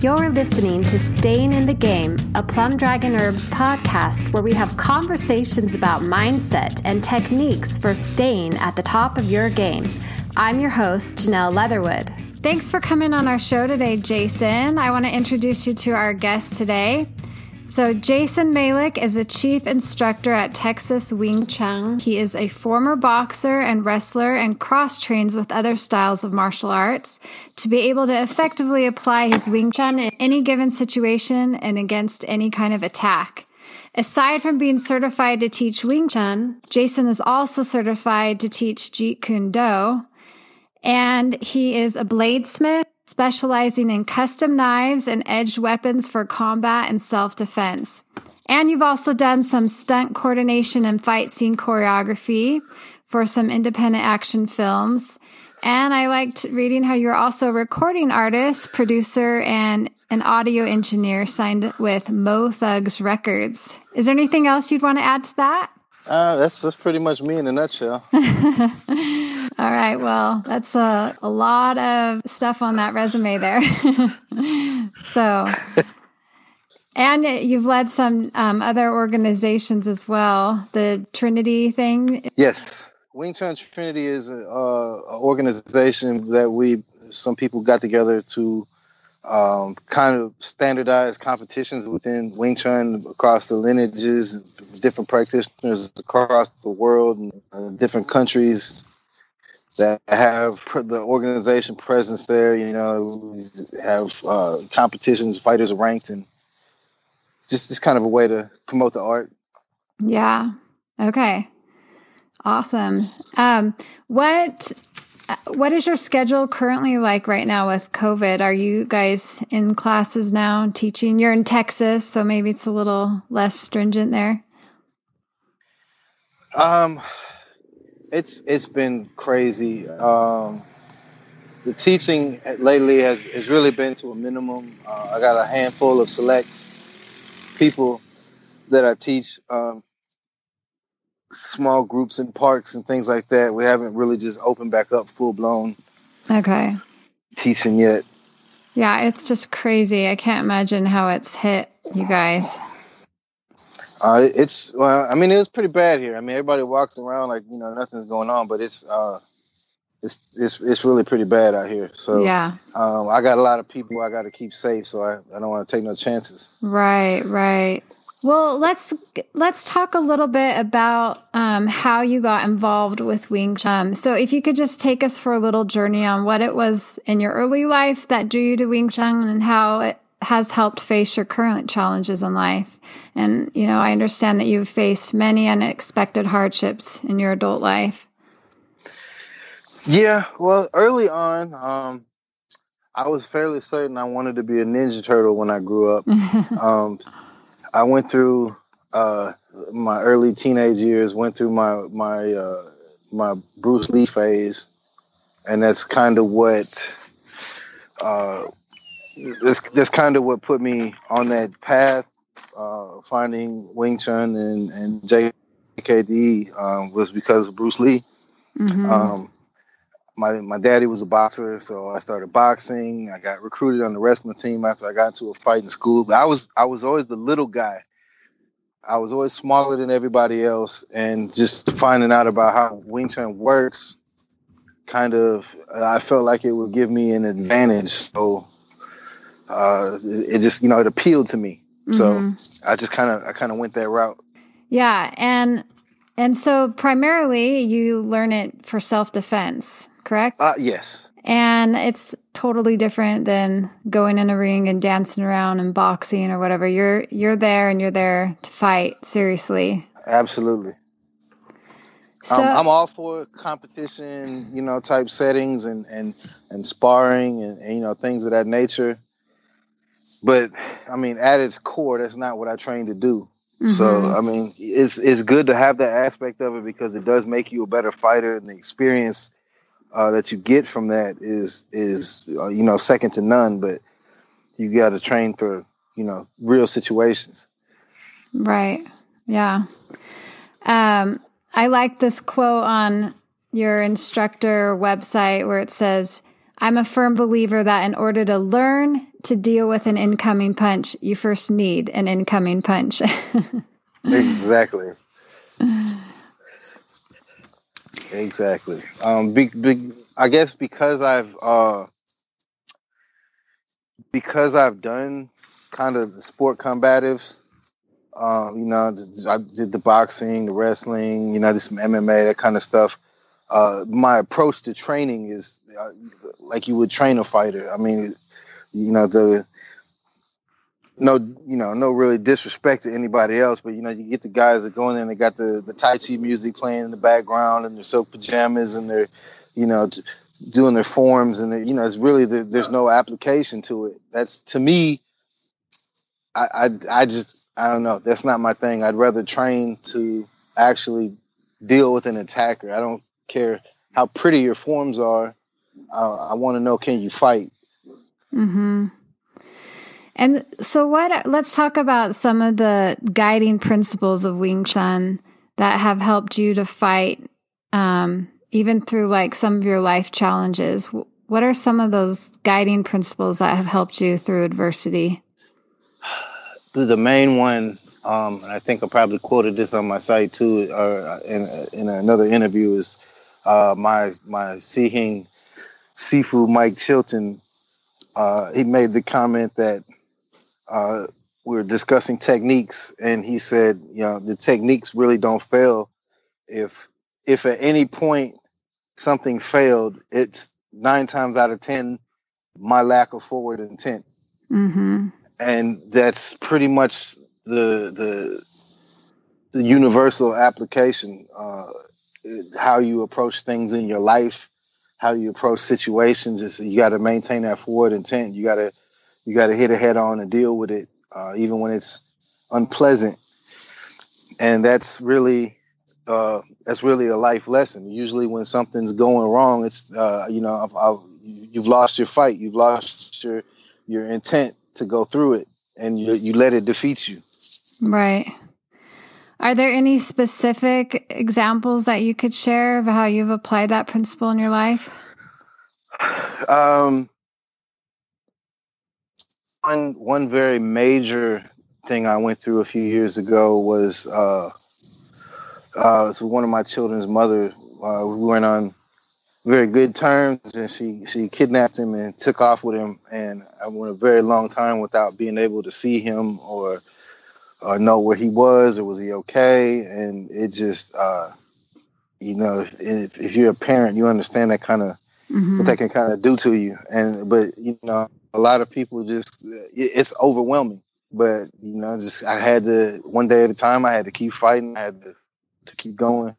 You're listening to Staying in the Game, a Plum Dragon Herbs podcast where we have conversations about mindset and techniques for staying at the top of your game. I'm your host, Janelle Leatherwood. Thanks for coming on our show today, Jason. I want to introduce you to our guest today. So, Jason Malik is a chief instructor at Texas Wing Tsun. He is a former boxer and wrestler and cross trains with other styles of martial arts to be able to effectively apply his Wing Chun in any given situation and against any kind of attack. Aside from being certified to teach Wing Chun, Jason is also certified to teach Jeet Kune Do, and he is a bladesmith specializing in custom knives and edged weapons for combat and self defense. And you've also done some stunt coordination and fight scene choreography for some independent action films. And I liked reading how you're also a recording artist, producer, and an audio engineer signed with Mo Thugs Records. Is there anything else you'd want to add to that? Uh, that's that's pretty much me in a nutshell. All right. Well, that's a, a lot of stuff on that resume there. so, and you've led some um, other organizations as well. The Trinity thing. Yes, Wing Chun Trinity is an organization that we some people got together to um, kind of standardize competitions within Wing Chun across the lineages, different practitioners across the world and uh, different countries that have the organization presence there. You know, have uh, competitions, fighters ranked, and just just kind of a way to promote the art. Yeah. Okay. Awesome. Um, what what is your schedule currently like right now with COVID? Are you guys in classes now teaching? You're in Texas, so maybe it's a little less stringent there. Um, it's it's been crazy. Um, the teaching lately has, has really been to a minimum. Uh, I got a handful of select people that I teach um, small groups in parks and things like that. We haven't really just opened back up full blown. Okay. Teaching yet. Yeah, it's just crazy. I can't imagine how it's hit you guys. Uh, it's well, I mean, it was pretty bad here. I mean, everybody walks around like you know nothing's going on, but it's uh, it's it's it's really pretty bad out here. So yeah, um, I got a lot of people I got to keep safe, so I, I don't want to take no chances. Right, right. Well, let's let's talk a little bit about um, how you got involved with Wing Chun. So, if you could just take us for a little journey on what it was in your early life that drew you to Wing Chun and how it has helped face your current challenges in life. And, you know, I understand that you've faced many unexpected hardships in your adult life. Yeah, well, early on, um, I was fairly certain I wanted to be a Ninja Turtle when I grew up. um, I went through uh, my early teenage years, went through my my uh, my Bruce Lee phase, and that's kind of what uh, that's that's kind of what put me on that path. Uh, finding Wing Chun and and JKD um, was because of Bruce Lee. Mm-hmm. Um, my my daddy was a boxer, so I started boxing. I got recruited on the wrestling team after I got into a fight in school. But I was I was always the little guy. I was always smaller than everybody else, and just finding out about how Wing Chun works, kind of, I felt like it would give me an advantage. So uh, it just you know it appealed to me. Mm-hmm. So I just kind of I kind of went that route. Yeah, and and so primarily you learn it for self defense, correct? Uh, yes. And it's totally different than going in a ring and dancing around and boxing or whatever. You're you're there and you're there to fight seriously. Absolutely. So, um, I'm all for competition, you know, type settings and and and sparring and, and you know things of that nature but I mean, at its core, that's not what I trained to do. Mm-hmm. So I mean, it's it's good to have that aspect of it because it does make you a better fighter, and the experience uh, that you get from that is is uh, you know second to none. But you got to train for you know real situations. Right. Yeah. Um, I like this quote on your instructor website where it says, "I'm a firm believer that in order to learn, to deal with an incoming punch, you first need an incoming punch. exactly. exactly. Um, big, big. I guess because I've uh, because I've done kind of sport combatives. Um, you know, I did the boxing, the wrestling, you know, did some MMA, that kind of stuff. Uh, my approach to training is uh, like you would train a fighter. I mean, you know, the no, you know, no really disrespect to anybody else, but you know, you get the guys that go in there and they got the the Tai Chi music playing in the background and their silk pajamas and they're, you know, doing their forms and you know, it's really the, there's no application to it. That's to me. I, I I just I don't know. That's not my thing. I'd rather train to actually deal with an attacker. I don't care how pretty your forms are. Uh, I want to know can you fight? Hmm. And so, what? Let's talk about some of the guiding principles of Wing Chun that have helped you to fight, um, even through like some of your life challenges. What are some of those guiding principles that have helped you through adversity? The main one, um, and I think I probably quoted this on my site too, or in, in another interview, is uh, my my Sihing Sifu Mike Chilton. Uh, he made the comment that uh, we were discussing techniques, and he said, you know, the techniques really don't fail. If if at any point something failed, it's nine times out of ten my lack of forward intent, mm-hmm. and that's pretty much the the the universal application. Uh, how you approach things in your life, how you approach situations is you got to maintain that forward intent. You got to you got to hit it head on and deal with it, uh, even when it's unpleasant. And that's really uh, that's really a life lesson. Usually, when something's going wrong, it's uh, you know I've, I've, you've lost your fight, you've lost your your intent to go through it, and you you let it defeat you. Right. Are there any specific examples that you could share of how you've applied that principle in your life? Um, one one very major thing I went through a few years ago was uh, uh, one of my children's mother. Uh, we went on very good terms, and she she kidnapped him and took off with him, and I went a very long time without being able to see him or or know where he was or was he okay, and it just uh, you know if, if, if you're a parent, you understand that kind of mm-hmm. what that can kind of do to you, and but you know a lot of people just it's overwhelming. But you know, just I had to one day at a time. I had to keep fighting. I had to to keep going.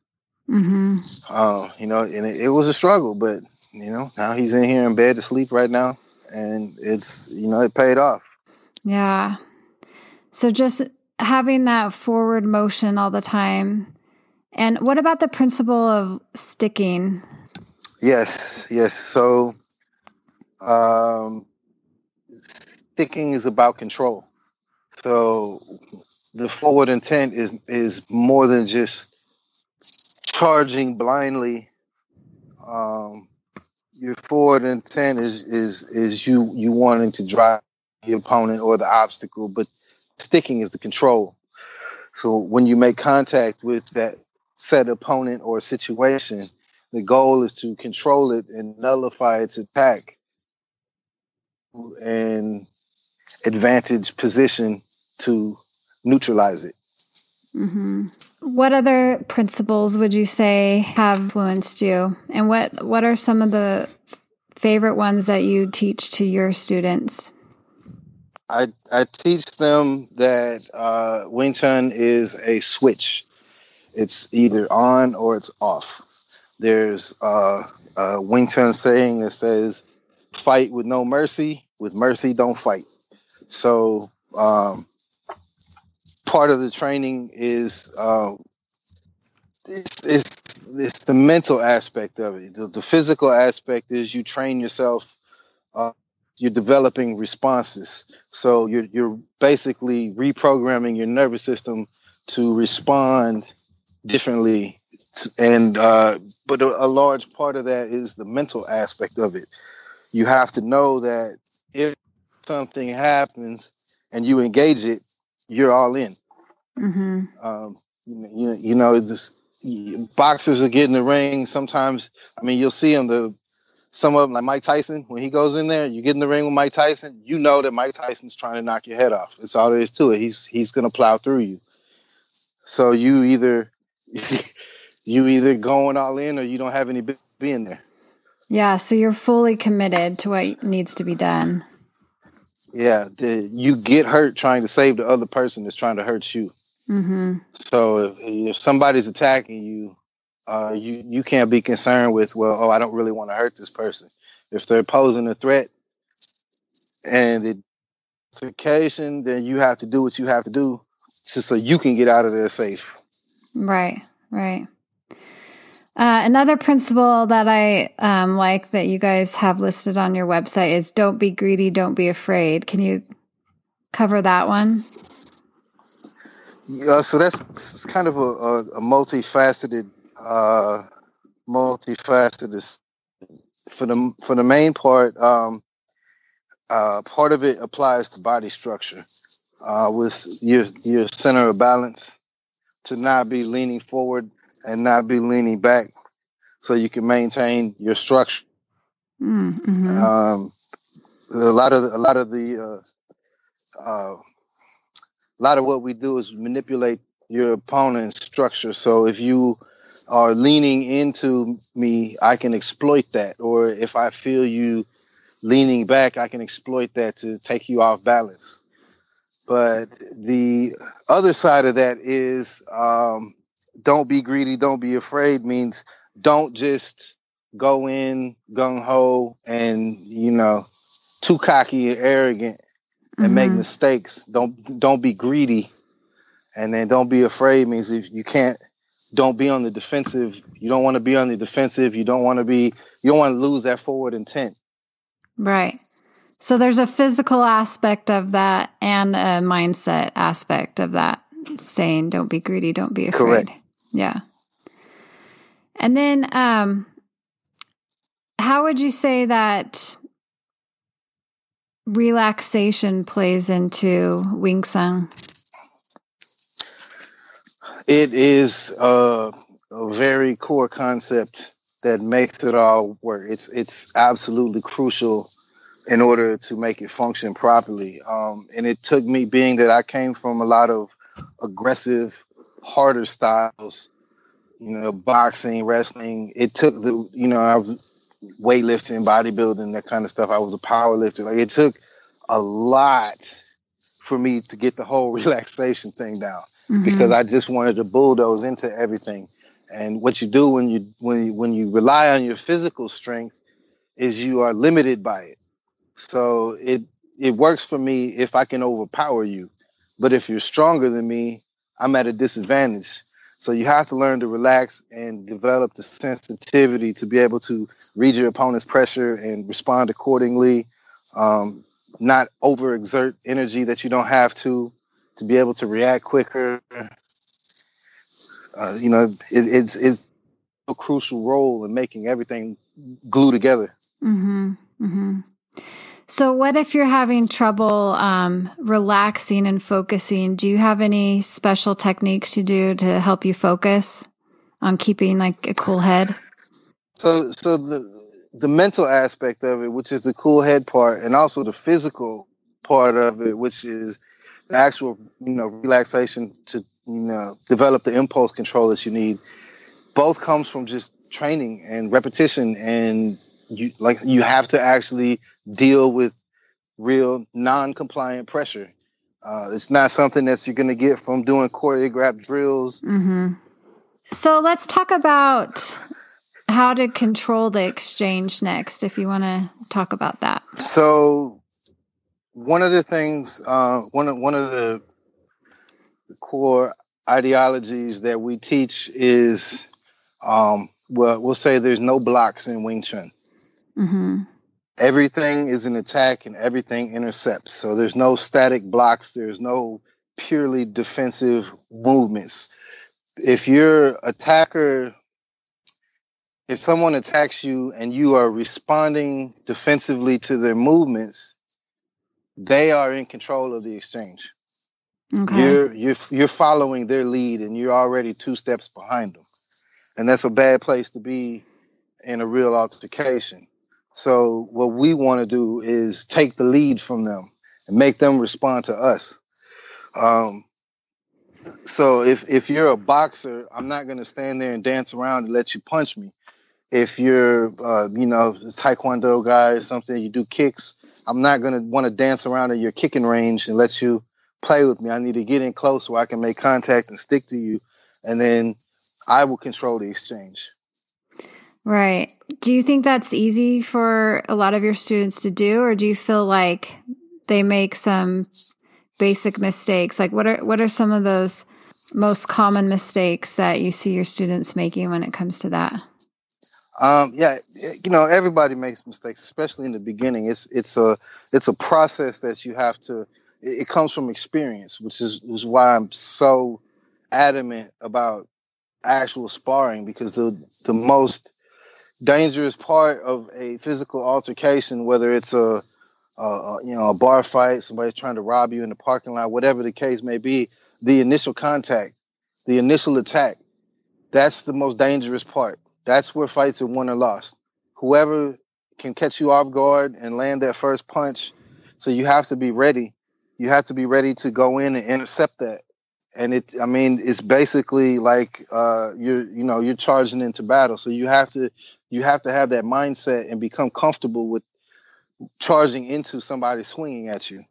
Mm-hmm. Uh, you know, and it, it was a struggle, but you know, now he's in here in bed to sleep right now, and it's you know it paid off. Yeah. So just having that forward motion all the time. And what about the principle of sticking? Yes, yes. So um sticking is about control. So the forward intent is is more than just charging blindly. Um, your forward intent is is is you you wanting to drive the opponent or the obstacle, but sticking is the control. So when you make contact with that set opponent or situation, the goal is to control it and nullify its attack and advantage position to neutralize it. Mm-hmm. What other principles would you say have influenced you, and what what are some of the favorite ones that you teach to your students? I I teach them that uh, Wing Chun is a switch. It's either on or it's off. There's uh, a Wing Chun saying that says, "Fight with no mercy. With mercy, don't fight." So um, part of the training is uh, it's, it's, it's the mental aspect of it. The, the, physical aspect is you train yourself. Uh, you're developing responses. So you're you're basically reprogramming your nervous system to respond differently. To, and uh, but a, a large part of that is the mental aspect of it. You have to know that if something happens and you engage it, you're all in. Mm-hmm. Um, you, you know, just boxers are getting the ring. Sometimes, I mean, you'll see them. The some of them, like Mike Tyson, when he goes in there, you get in the ring with Mike Tyson. You know that Mike Tyson's trying to knock your head off. It's all there is to it. He's he's gonna plow through you. So you either you either going all in or you don't have any being there. Yeah, so you're fully committed to what needs to be done. Yeah, the, you get hurt trying to save the other person that's trying to hurt you. Mm-hmm. So if, if somebody's attacking you, uh, you you can't be concerned with well, oh, I don't really want to hurt this person. If they're posing a threat and it's occasion, then you have to do what you have to do to so you can get out of there safe. Right, right. Uh, another principle that I um, like that you guys have listed on your website is don't be greedy, don't be afraid. Can you cover that one? Yeah, so that's kind of a, a, a multifaceted, uh, multifaceted. For the for the main part, um, uh, part of it applies to body structure, uh, with your your center of balance to not be leaning forward and not be leaning back so you can maintain your structure. Mm-hmm. Um, a lot of a lot of the uh, uh, a lot of what we do is manipulate your opponent's structure. So if you are leaning into me, I can exploit that. Or if I feel you leaning back, I can exploit that to take you off balance. But the other side of that is um, don't be greedy, don't be afraid means don't just go in gung ho and you know too cocky and arrogant and mm-hmm. make mistakes. Don't don't be greedy, and then don't be afraid means if you can't. Don't be on the defensive. You don't want to be on the defensive. You don't want to be. You don't want to lose that forward intent. Right. So there's a physical aspect of that and a mindset aspect of that. Saying, "Don't be greedy. Don't be afraid." Correct. Yeah. And then, um, how would you say that relaxation plays into Wing Tsun? It is a, a very core concept that makes it all work. It's it's absolutely crucial in order to make it function properly. Um, and it took me, being that I came from a lot of aggressive, harder styles, you know, boxing, wrestling. It took the, you know, I was weightlifting, bodybuilding, that kind of stuff. I was a power lifter. Like it took a lot for me to get the whole relaxation thing down mm-hmm. because I just wanted to bulldoze into everything. And what you do when you when you, when you rely on your physical strength is you are limited by it. So it it works for me if I can overpower you. But if you're stronger than me, I'm at a disadvantage so you have to learn to relax and develop the sensitivity to be able to read your opponent's pressure and respond accordingly. Um, not overexert energy that you don't have to, to be able to react quicker. Uh, you know, it, it's it's a crucial role in making everything glue together. Mm-hmm. Mm-hmm. So, what if you're having trouble um, relaxing and focusing? Do you have any special techniques you do to help you focus on keeping like a cool head? So, so the the mental aspect of it, which is the cool head part, and also the physical part of it, which is the actual you know relaxation to you know develop the impulse control that you need. Both comes from just training and repetition and you like you have to actually deal with real non-compliant pressure. Uh, it's not something that you're going to get from doing choreographed drills. Mm-hmm. So let's talk about how to control the exchange next. If you want to talk about that. So one of the things, uh, one of one of the core ideologies that we teach is, um, well, we'll say there's no blocks in Wing Chun. Mm-hmm. Everything is an attack and everything intercepts. So there's no static blocks. There's no purely defensive movements. If your attacker, if someone attacks you and you are responding defensively to their movements, they are in control of the exchange. Okay. You're you're you're following their lead, and you're already two steps behind them, and that's a bad place to be in a real altercation. So what we want to do is take the lead from them and make them respond to us. Um, so if if you're a boxer, I'm not going to stand there and dance around and let you punch me. If you're, uh, you know, a taekwondo guy or something, you do kicks. I'm not going to want to dance around in your kicking range and let you play with me. I need to get in close where I can make contact and stick to you, and then I will control the exchange. Right. Do you think that's easy for a lot of your students to do, or do you feel like they make some basic mistakes? Like what are what are some of those most common mistakes that you see your students making when it comes to that? Um, yeah, you know, everybody makes mistakes, especially in the beginning. It's it's a it's a process that you have to. It, comes from experience, which is, is why I'm so adamant about actual sparring because the the most dangerous part of a physical altercation, whether it's a uh, you know, a bar fight, somebody's trying to rob you in the parking lot, whatever the case may be, the initial contact, the initial attack, that's the most dangerous part. That's where fights are won or lost. Whoever can catch you off guard and land that first punch, so you have to be ready. You have to be ready to go in and intercept that. And it, I mean, it's basically like uh, you're, you know, you're charging into battle. So you have to, you have to have that mindset and become comfortable with charging into somebody swinging at you.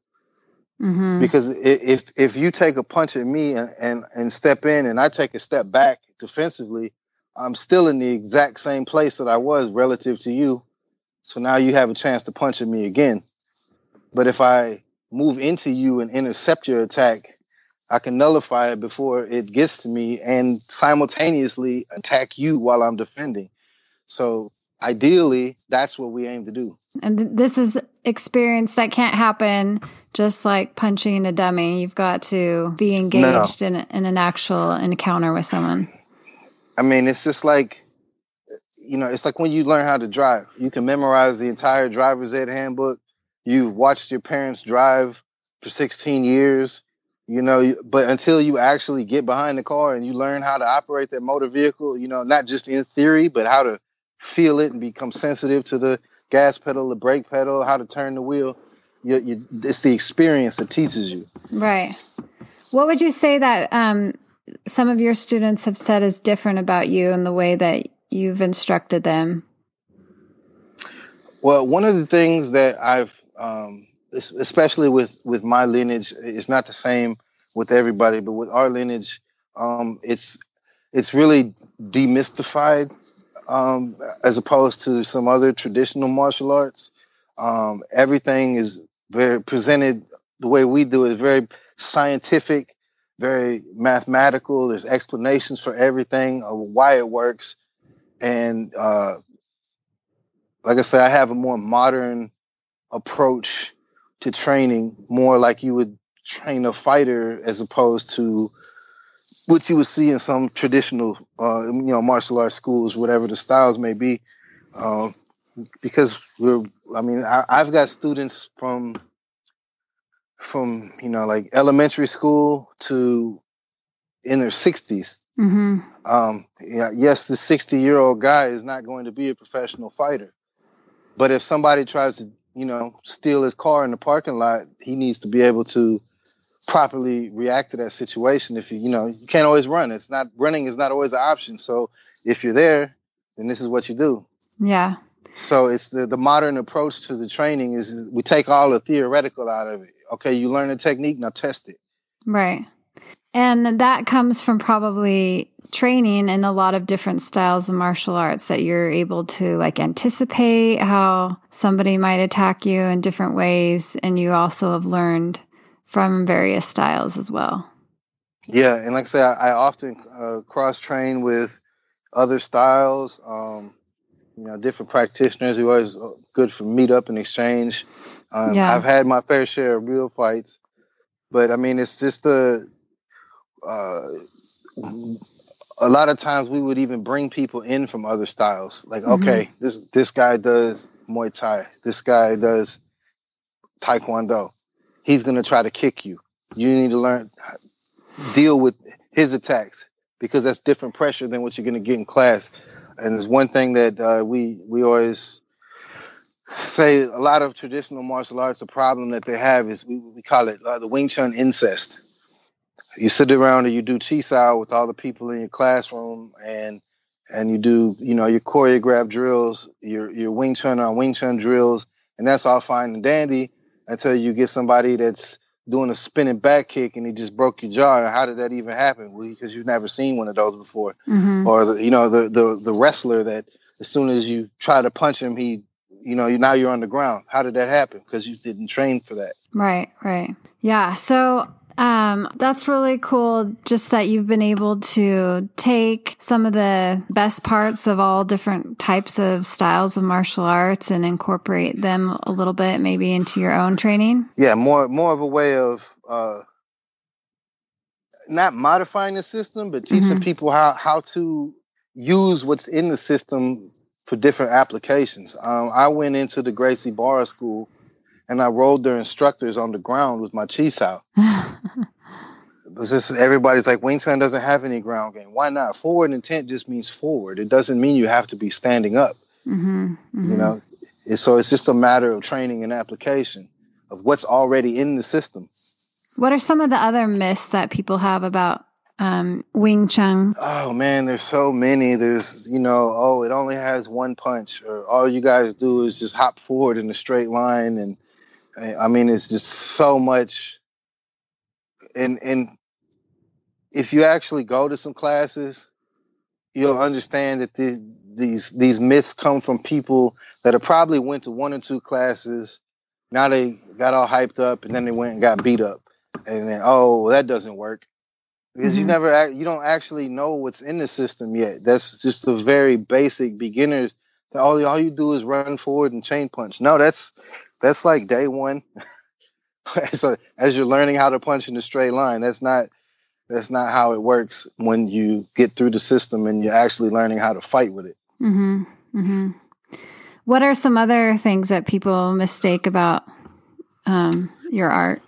Mm-hmm. Because if if you take a punch at me and, and and step in and I take a step back defensively, I'm still in the exact same place that I was relative to you. So now you have a chance to punch at me again. But if I move into you and intercept your attack, I can nullify it before it gets to me and simultaneously attack you while I'm defending. So ideally, that's what we aim to do. And this is experience that can't happen just like punching a dummy. You've got to be engaged no. in, in an actual encounter with someone. I mean, it's just like, you know, it's like when you learn how to drive. You can memorize the entire driver's ed handbook. You've watched your parents drive for 16 years, you know, but until you actually get behind the car and you learn how to operate that motor vehicle, you know, not just in theory, but how to feel it and become sensitive to the gas pedal, the brake pedal, how to turn the wheel. You, you, it's the experience that teaches you. Right. What would you say that um, some of your students have said is different about you and the way that you've instructed them? Well, one of the things that I've, um, especially with with my lineage, it's not the same with everybody, but with our lineage, um, it's it's really demystified um, as opposed to some other traditional martial arts. Um, everything is very presented the way we do it is very scientific, very mathematical. There's explanations for everything of why it works, and uh, like I said, I have a more modern approach to training, more like you would train a fighter as opposed to what you would see in some traditional, uh, you know, martial arts schools, whatever the styles may be. Uh, because we're, I mean, I, I've got students from, from you know, like elementary school to in their 60s. Mm-hmm. Um, yeah, yes, the 60 year old guy is not going to be a professional fighter. But if somebody tries to, you know, steal his car in the parking lot, he needs to be able to properly react to that situation. If you, you know, you can't always run. It's not running is not always an option. So if you're there, then this is what you do. Yeah. So it's the, the modern approach to the training is we take all the theoretical out of it. Okay, you learn the technique, now test it. Right. And that comes from probably training in a lot of different styles of martial arts that you're able to like anticipate how somebody might attack you in different ways. And you also have learned from various styles as well. Yeah, and like I say, I, I often uh, cross train with other styles. Um, you know, different practitioners who are always uh, good for meet up and exchange. Um, yeah. I've had my fair share of real fights, but I mean, it's just a. Uh, a lot of times we would even bring people in from other styles. Like, mm-hmm. okay, this this guy does Muay Thai. This guy does Taekwondo he's going to try to kick you. You need to learn deal with his attacks because that's different pressure than what you're going to get in class. And there's one thing that uh, we we always say a lot of traditional martial arts. The problem that they have is we, we call it uh, the Wing Chun incest. You sit around and you do chi sao with all the people in your classroom, and and you do you know your choreographed drills, your your Wing Chun on Wing Chun drills, and that's all fine and dandy until you get somebody that's doing a spinning back kick and he just broke your jaw. How did that even happen? Well, because you've never seen one of those before, mm-hmm. or the, you know the the the wrestler that as soon as you try to punch him, he you know now you're on the ground. How did that happen? Because you didn't train for that. Right, right, yeah. So um, that's really cool. Just that you've been able to take some of the best parts of all different types of styles of martial arts and incorporate them a little bit, maybe into your own training. Yeah, more more of a way of uh, not modifying the system, but teaching mm-hmm. people how how to use what's in the system for different applications. Um, I went into the Gracie Barra School and I rolled their instructors on the ground with my chi sao. It's just everybody's like Wing Chun doesn't have any ground game. Why not? Forward intent just means forward. It doesn't mean you have to be standing up. Mm-hmm, mm-hmm. You know, it's, so it's just a matter of training and application of what's already in the system. What are some of the other myths that people have about um, Wing Chun? Oh man, there's so many. There's you know, oh, it only has one punch, or all you guys do is just hop forward in a straight line, and I mean, it's just so much. And and if you actually go to some classes, you'll understand that these these these myths come from people that have probably went to one or two classes. Now they got all hyped up, and then they went and got beat up, and then oh, that doesn't work because mm-hmm. you never you don't actually know what's in the system yet. That's just a very basic beginners. All all you do is run forward and chain punch. No, that's that's like day one. so as you're learning how to punch in a straight line, that's not that's not how it works when you get through the system and you're actually learning how to fight with it. Mm-hmm. Mm-hmm. What are some other things that people mistake about um, your art?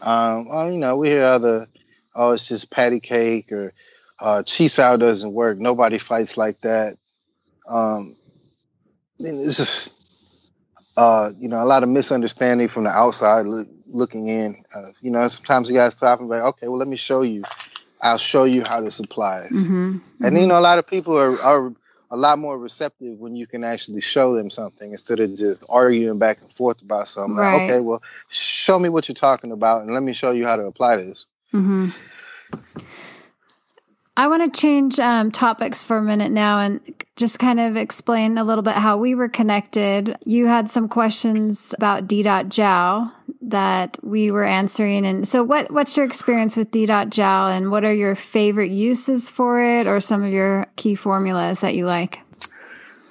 Um, well, you know, we hear other, oh, it's just patty cake or uh, chi sao doesn't work. Nobody fights like that. Um, it's just uh, you know, a lot of misunderstanding from the outside look, looking in. Uh, you know, sometimes you guys stop and be like, okay, well, let me show you. I'll show you how this applies. Mm-hmm, mm-hmm. And you know, a lot of people are, are a lot more receptive when you can actually show them something instead of just arguing back and forth about something. Right. Like, okay, well, show me what you're talking about, and let me show you how to apply this. Mm-hmm. I want to change um, topics for a minute now and just kind of explain a little bit how we were connected. You had some questions about D. That we were answering, and so what? What's your experience with D. And what are your favorite uses for it, or some of your key formulas that you like?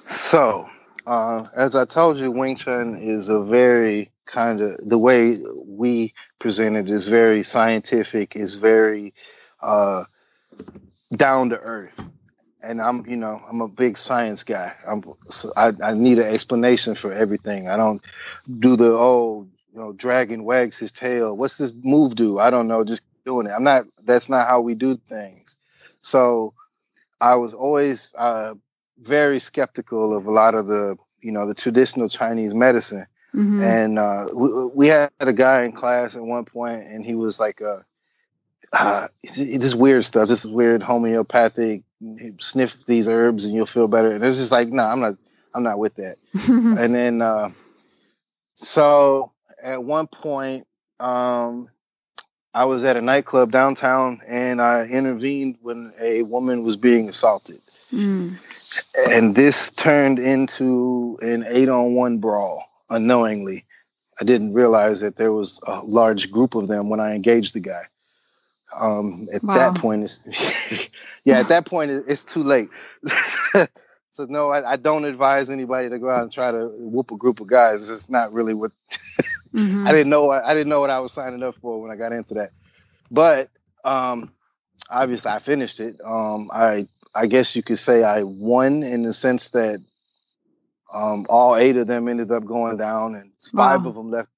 So, uh, as I told you, Wing Chun is a very kind of the way we present it is very scientific. Is very uh, down to earth. And I'm, you know, I'm a big science guy. I'm, so I, I need an explanation for everything. I don't do the oh, you know, dragon wags his tail. What's this move do? I don't know. Just doing it. I'm not. That's not how we do things. So, I was always uh, very skeptical of a lot of the, you know, the traditional Chinese medicine. Mm-hmm. And uh, we, we, had a guy in class at one point, and he was like, uh, uh, just weird stuff, just weird homeopathic. Sniff these herbs and you'll feel better. And it's just like, no, nah, I'm not. I'm not with that. and then, uh, so at one point, um, I was at a nightclub downtown and I intervened when a woman was being assaulted. Mm. And this turned into an eight on one brawl unknowingly. I didn't realize that there was a large group of them when I engaged the guy. Um, at wow. that point, it's yeah. At that point, it's too late. so no, I, I, don't advise anybody to go out and try to whoop a group of guys. It's not really what mm-hmm. I didn't know. I didn't know what I was signing up for when I got into that. But um, obviously, I finished it. Um, I I guess you could say I won in the sense that um, all eight of them ended up going down, and five wow. of them left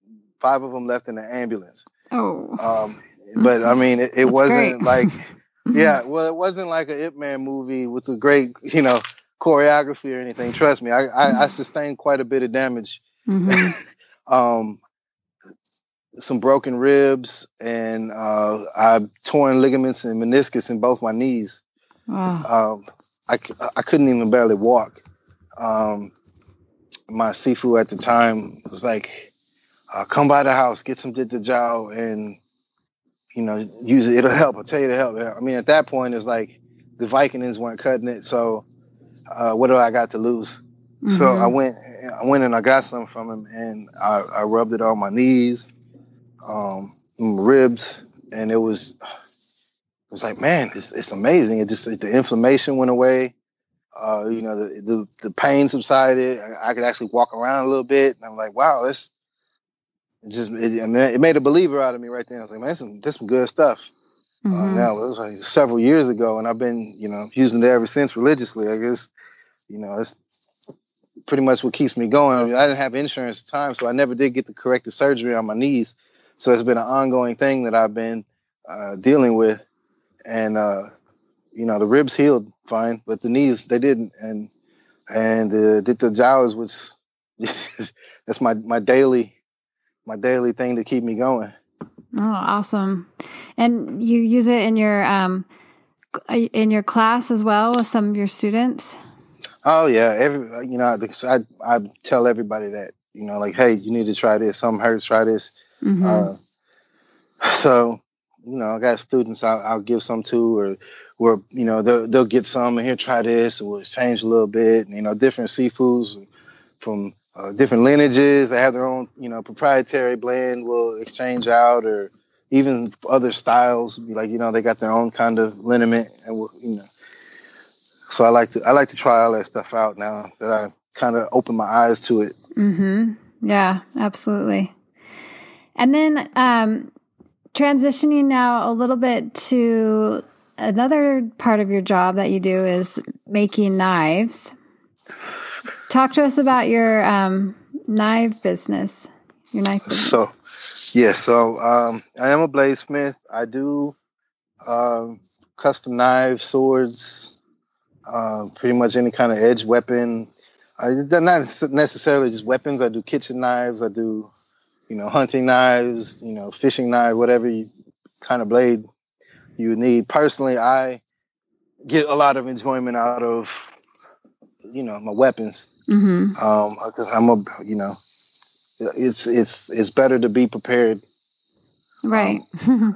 five of them left in the ambulance. Oh. Um, but I mean, it, it wasn't like, yeah, well, it wasn't like a Ip Man movie with a great, you know, choreography or anything. Trust me, I, I, I sustained quite a bit of damage. Mhm. Um, some broken ribs, and uh, I torn ligaments and meniscus in both my knees. Wow. Um, I, I couldn't even barely walk. Um, my Sifu at the time was like, uh, come by the house, get some Jow, and you know, use it. It'll help. I'll tell you to help. I mean, at that point, it's like the Vicodins weren't cutting it. So, uh, what do I got to lose? So Mhm. I went, I went and I got some from him, and I, I rubbed it on my knees, um, my ribs, and it was, it was like, man, it's, it's amazing. It just the inflammation went away. Uh, you know, the, the the pain subsided. I, I could actually walk around a little bit, and I'm like, wow, this it just it, I mean, it made a believer out of me right then. I was like, man, this some this some good stuff. Uh, Mhm. now it was like several years ago, and I've been, you know, using it ever since religiously. I guess, you know, it's pretty much what keeps me going. I, mean, I didn't have insurance at the time, so I never did get the corrective surgery on my knees. So it's been an ongoing thing that I've been uh, dealing with, and uh, you know, the ribs healed fine, but the knees they didn't, and and the the Jow's was that's my my daily my daily thing to keep me going. Oh, awesome! And you use it in your um in your class as well with some of your students. Oh yeah, every you know, because I I tell everybody that you know, like, hey, you need to try this. Something hurts, try this. Mhm. Uh, so you know, I got students I'll, I'll give some to, or or you know, they'll they'll get some and here, try this, or we'll change a little bit. and, You know, different Sifus from uh, different lineages. They have their own you know proprietary blend. We'll exchange out, or even other styles. Like you know, they got their own kind of liniment, and we'll, you know. So I like to I like to try all that stuff out now that I kind of open my eyes to it. Mm-hmm. Yeah, absolutely. And then um, transitioning now a little bit to another part of your job that you do is making knives. Talk to us about your um, knife business. Your knife business. So, yeah, so um, I am a bladesmith. I do um, custom knives, swords, uh, pretty much any kind of edge weapon. I, not necessarily just weapons. I do kitchen knives. I do, you know, hunting knives. You know, fishing knife, whatever you, kind of blade you need. Personally, I get a lot of enjoyment out of, you know, my weapons. mm-hmm. Um, because I'm a, you know, it's it's it's better to be prepared. Right.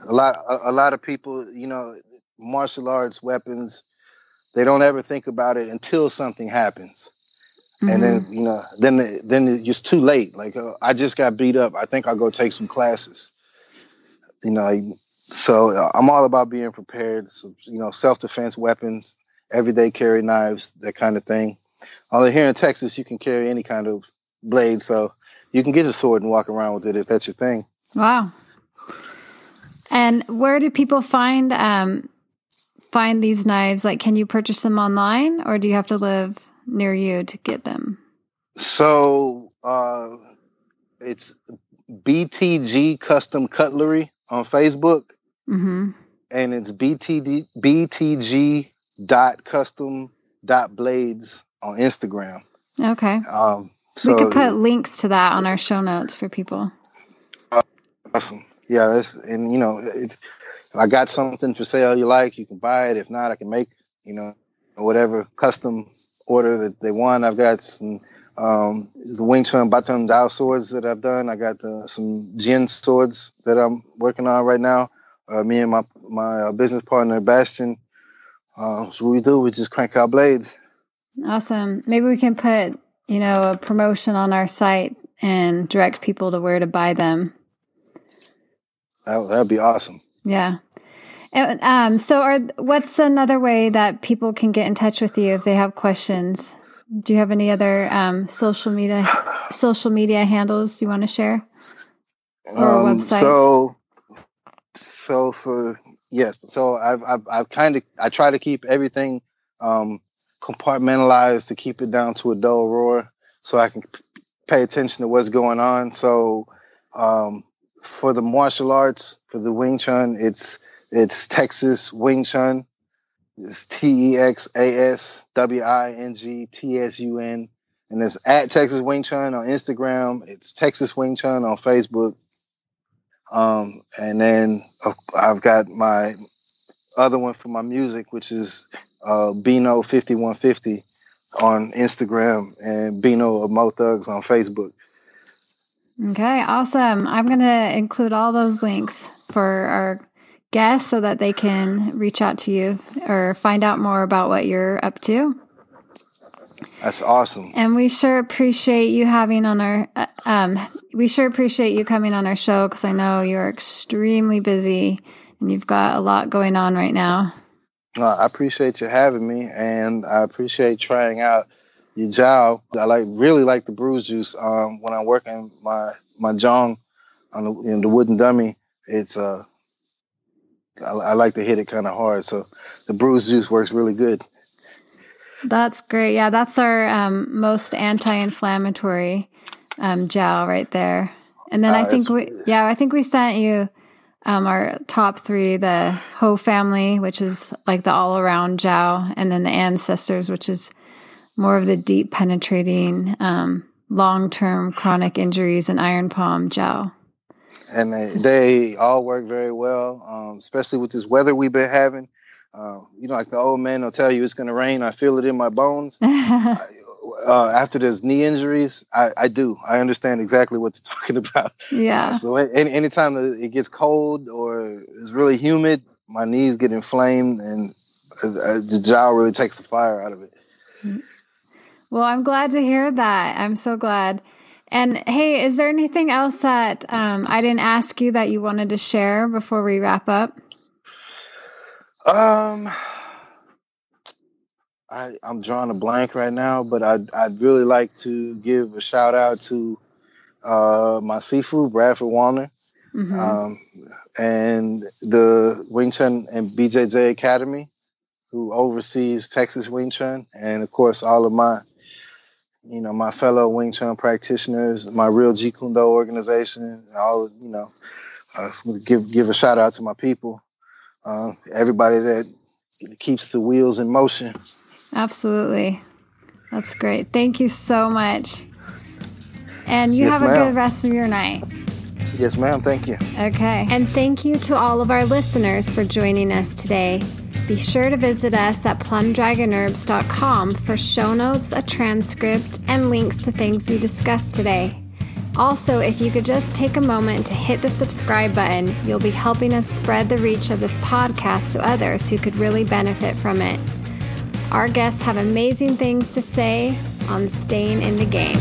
A lot a, a lot of people, you know, martial arts weapons, they don't ever think about it until something happens, and Mm-hmm. then you know, then then it's too late. Like uh, I just got beat up. I think I'll go take some classes. You know, so uh, I'm all about being prepared. So, you know, self defense weapons, everyday carry knives, that kind of thing. Although here in Texas, you can carry any kind of blade, so you can get a sword and walk around with it if that's your thing. Wow. And where do people find um, find these knives? Like, can you purchase them online, or do you have to live near you to get them? So uh, it's BTG Custom Cutlery on Facebook, Mm-hmm. and it's BTD BTG dot custom dot blades on Instagram. Okay. Um, so we could put links to that on our show notes for people. awesome. Yeah, that's and you know if, if I got something for sale you like, you can buy it. If not, I can make you know whatever custom order that they want. I've got some um, the Wing Chun Baat Jaam Dao swords that I've done. I got uh, some Jin swords that I'm working on right now. Uh, me and my my uh, business partner Bastion. Uh, so what we do, we just crank out blades. Awesome. Maybe we can put you know a promotion on our site and direct people to where to buy them. That that'd be awesome. Yeah. And, um, so, are what's another way that people can get in touch with you if they have questions? Do you have any other um, social media social media handles you want to share? Or websites? Um, So, so for yes, so I've I've, I've kind of I try to keep everything um, compartmentalized to keep it down to a dull roar, so I can p- pay attention to what's going on. So, Um, for the martial arts, for the Wing Chun, it's it's Texas Wing Tsun. It's T E X A S W I N G T S U N. And it's at Texas Wing Tsun on Instagram. It's Texas Wing Tsun on Facebook. Um, and then I've got my other one for my music, which is uh, Bino fifty one fifty on Instagram and Bino of Mo Thugs on Facebook. Okay, awesome. I'm going to include all those links for our guests so that they can reach out to you or find out more about what you're up to. That's awesome. And we sure appreciate you having on our, uh, um, we sure appreciate you coming on our show because I know you're extremely busy and you've got a lot going on right now. Uh, I appreciate you having me, and I appreciate trying out your jow. I like really like the bruise juice. Um, when I'm working my my jong on the, you know, the wooden dummy, it's uh, I, I like to hit it kind of hard. So the bruise juice works really good. That's great. Yeah, that's our um, most anti-inflammatory um, jow right there. And then uh, I think we, yeah, I think we sent you um, our top three: the Ho family, which is like the all-around jow, and then the ancestors, which is more of the deep penetrating, um, long-term chronic injuries and iron palm jow. And they, they all work very well, um, especially with this weather we've been having. Uh, you know, like the old man will tell you it's going to rain. I feel it in my bones. uh, after there's knee injuries, I, I, do. I understand exactly what they're talking about. Yeah. so any, anytime it gets cold or it's really humid, my knees get inflamed and uh, uh the jow really takes the fire out of it. Well, I'm glad to hear that. I'm so glad. And hey, is there anything else that um, I didn't ask you that you wanted to share before we wrap up? Um, I I'm drawing a blank right now, but I'd I'd really like to give a shout out to uh, my Sifu Bradford Warner, mm-hmm. um, and the Wing Chun and BJJ Academy, who oversees Texas Wing Tsun, and of course all of my you know my fellow Wing Chun practitioners, my real Jeet Kune Do organization, all you know. Uh, give give a shout out to my people uh, everybody that keeps the wheels in motion. Absolutely. That's great. Thank you so much. And you yes, have a ma'am. good rest of your night. Yes, ma'am. Thank you. Okay. And thank you to all of our listeners for joining us today. Be sure to visit us at plumdragonherbs.com for show notes, a transcript, and links to things we discussed today. Also, if you could just take a moment to hit the subscribe button, you'll be helping us spread the reach of this podcast to others who could really benefit from it. Our guests have amazing things to say on staying in the game.